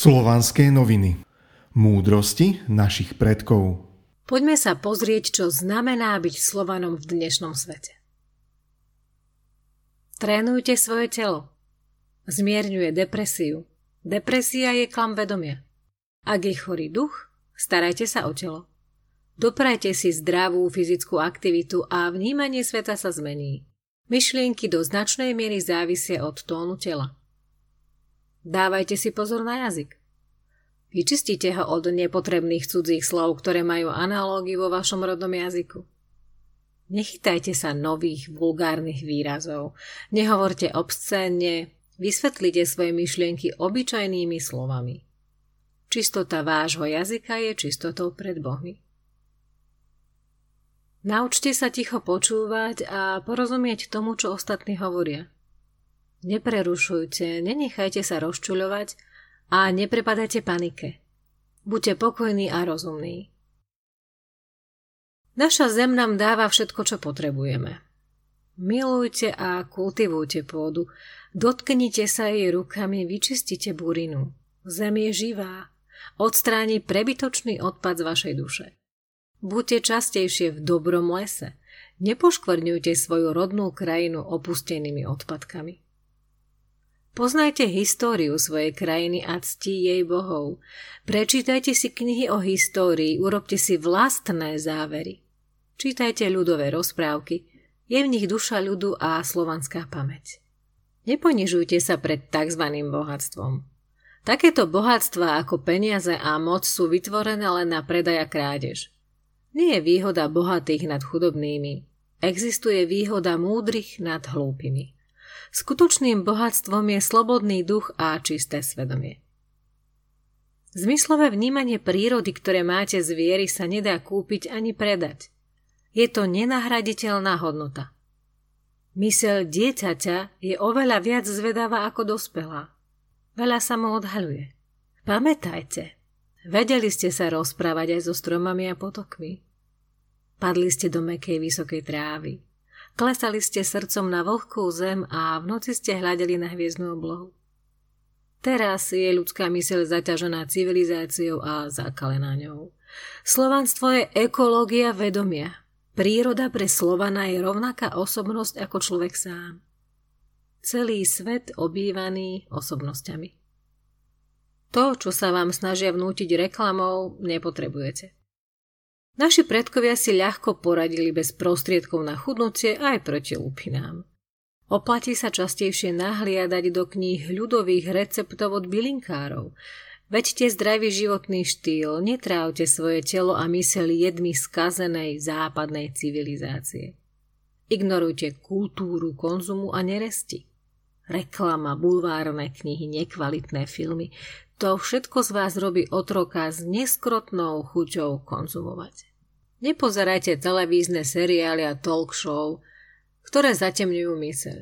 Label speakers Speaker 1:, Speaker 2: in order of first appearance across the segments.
Speaker 1: Slovanské noviny. Múdrosti našich predkov.
Speaker 2: Poďme sa pozrieť, čo znamená byť Slovanom v dnešnom svete. Trénujte svoje telo. Zmierňuje depresiu. Depresia je klam vedomia. Ak je chorý duch, starajte sa o telo. Doprajte si zdravú fyzickú aktivitu a vnímanie sveta sa zmení. Myšlienky do značnej miery závisia od tónu tela. Dávajte si pozor na jazyk. Vyčistite ho od nepotrebných cudzích slov, ktoré majú analógiu vo vašom rodnom jazyku. Nechytajte sa nových vulgárnych výrazov. Nehovorte obscénne, vysvetlite svoje myšlienky obyčajnými slovami. Čistota vášho jazyka je čistotou pred Bohmi. Naučte sa ticho počúvať a porozumieť tomu, čo ostatní hovoria. Neprerušujte, nenechajte sa rozčuľovať a neprepadajte panike. Buďte pokojní a rozumní. Naša zem nám dáva všetko, čo potrebujeme. Milujte a kultivujte pôdu, dotknite sa jej rukami, vyčistite burinu. Zem je živá, odstráni prebytočný odpad z vašej duše. Buďte častejšie v dobrom lese, nepoškvrňujte svoju rodnú krajinu opustenými odpadkami. Poznajte históriu svojej krajiny a ctí jej bohov. Prečítajte si knihy o histórii, urobte si vlastné závery. Čítajte ľudové rozprávky, je v nich duša ľudu a slovanská pamäť. Neponižujte sa pred tzv. bohatstvom. Takéto bohatstva ako peniaze a moc sú vytvorené len na predaj a krádež. Nie je výhoda bohatých nad chudobnými. Existuje výhoda múdrych nad hlúpymi. Skutočným bohatstvom je slobodný duch a čisté svedomie. Zmyslové vnímanie prírody, ktoré máte z viery, sa nedá kúpiť ani predať. Je to nenahraditeľná hodnota. Mysel dieťaťa je oveľa viac zvedavá ako dospelá. Veľa sa mu odhaľuje. Pamätajte, vedeli ste sa rozprávať aj so stromami a potokmi. Padli ste do mekej vysokej trávy. Klesali ste srdcom na vlhkú zem a v noci ste hľadeli na hviezdnu oblohu. Teraz je ľudská myseľ zaťažená civilizáciou a zakalená ňou. Slovanstvo je ekológia vedomia. Príroda pre Slovana je rovnaká osobnosť ako človek sám. Celý svet obývaný osobnosťami. To, čo sa vám snažia vnútiť reklamou, nepotrebujete. Naši predkovia si ľahko poradili bez prostriedkov na chudnutie aj proti lupinám. Oplatí sa častejšie nahliadať do kníh ľudových receptov od bylinkárov. Veďte zdravý životný štýl, netrávte svoje telo a mysel jedmi skazenej západnej civilizácie. Ignorujte kultúru konzumu a neresti. Reklama, bulvárne knihy, nekvalitné filmy, to všetko z vás robí otroka s neskrotnou chuťou konzumovať. Nepozerajte televízne seriály a talk show, ktoré zatemňujú myseľ.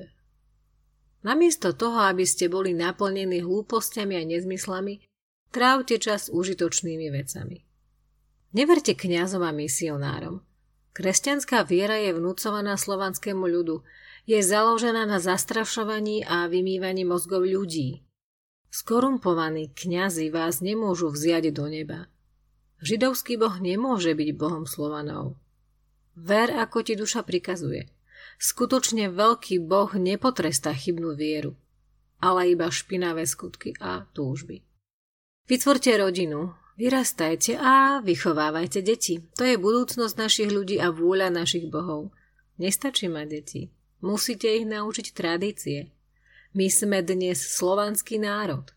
Speaker 2: Namiesto toho, aby ste boli naplnení hlúpostiami a nezmyslami, trávte čas užitočnými vecami. Neverte kňazom a misionárom. Kresťanská viera je vnúcovaná slovanskému ľudu, je založená na zastrašovaní a vymývaní mozgov ľudí, Skorumpovaní kňazi vás nemôžu vziať do neba. Židovský boh nemôže byť bohom Slovanov. Ver, ako ti duša prikazuje. Skutočne veľký boh nepotrestá chybnú vieru, ale iba špinavé skutky a túžby. Vytvorte rodinu, vyrastajte a vychovávajte deti. To je budúcnosť našich ľudí a vôľa našich bohov. Nestačí mať deti. Musíte ich naučiť tradície, my sme dnes slovanský národ.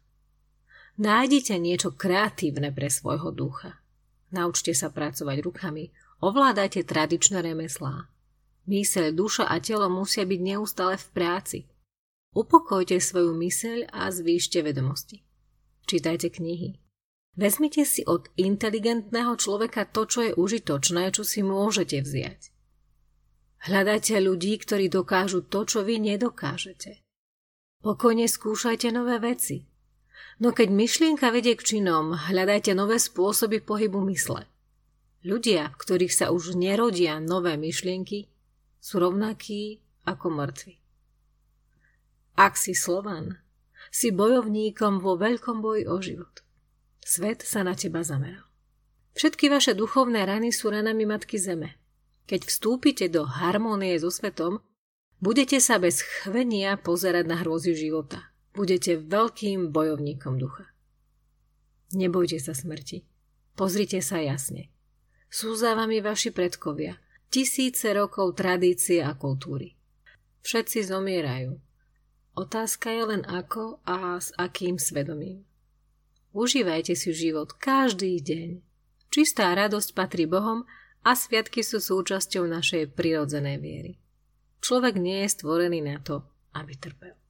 Speaker 2: Nájdite niečo kreatívne pre svojho ducha. Naučte sa pracovať rukami, ovládajte tradičné remeslá. Myseľ, duša a telo musia byť neustále v práci. Upokojte svoju myseľ a zvýšte vedomosti. Čítajte knihy. Vezmite si od inteligentného človeka to, čo je užitočné, čo si môžete vziať. Hľadajte ľudí, ktorí dokážu to, čo vy nedokážete. Pokojne skúšajte nové veci. No keď myšlienka vedie k činom, hľadajte nové spôsoby pohybu mysle. Ľudia, v ktorých sa už nerodia nové myšlienky, sú rovnakí ako mŕtvi. Ak si Slovan, si bojovníkom vo veľkom boji o život. Svet sa na teba zameral. Všetky vaše duchovné rany sú ranami Matky Zeme. Keď vstúpite do harmónie so svetom, budete sa bez chvenia pozerať na hrôzy života. Budete veľkým bojovníkom ducha. Nebojte sa smrti. Pozrite sa jasne. Sú za vami vaši predkovia, tisíce rokov tradície a kultúry. Všetci zomierajú. Otázka je len ako a s akým svedomím. Užívajte si život každý deň. Čistá radosť patrí Bohom a sviatky sú súčasťou našej prirodzenej viery. Človek nie je stvorený na to, aby trpel.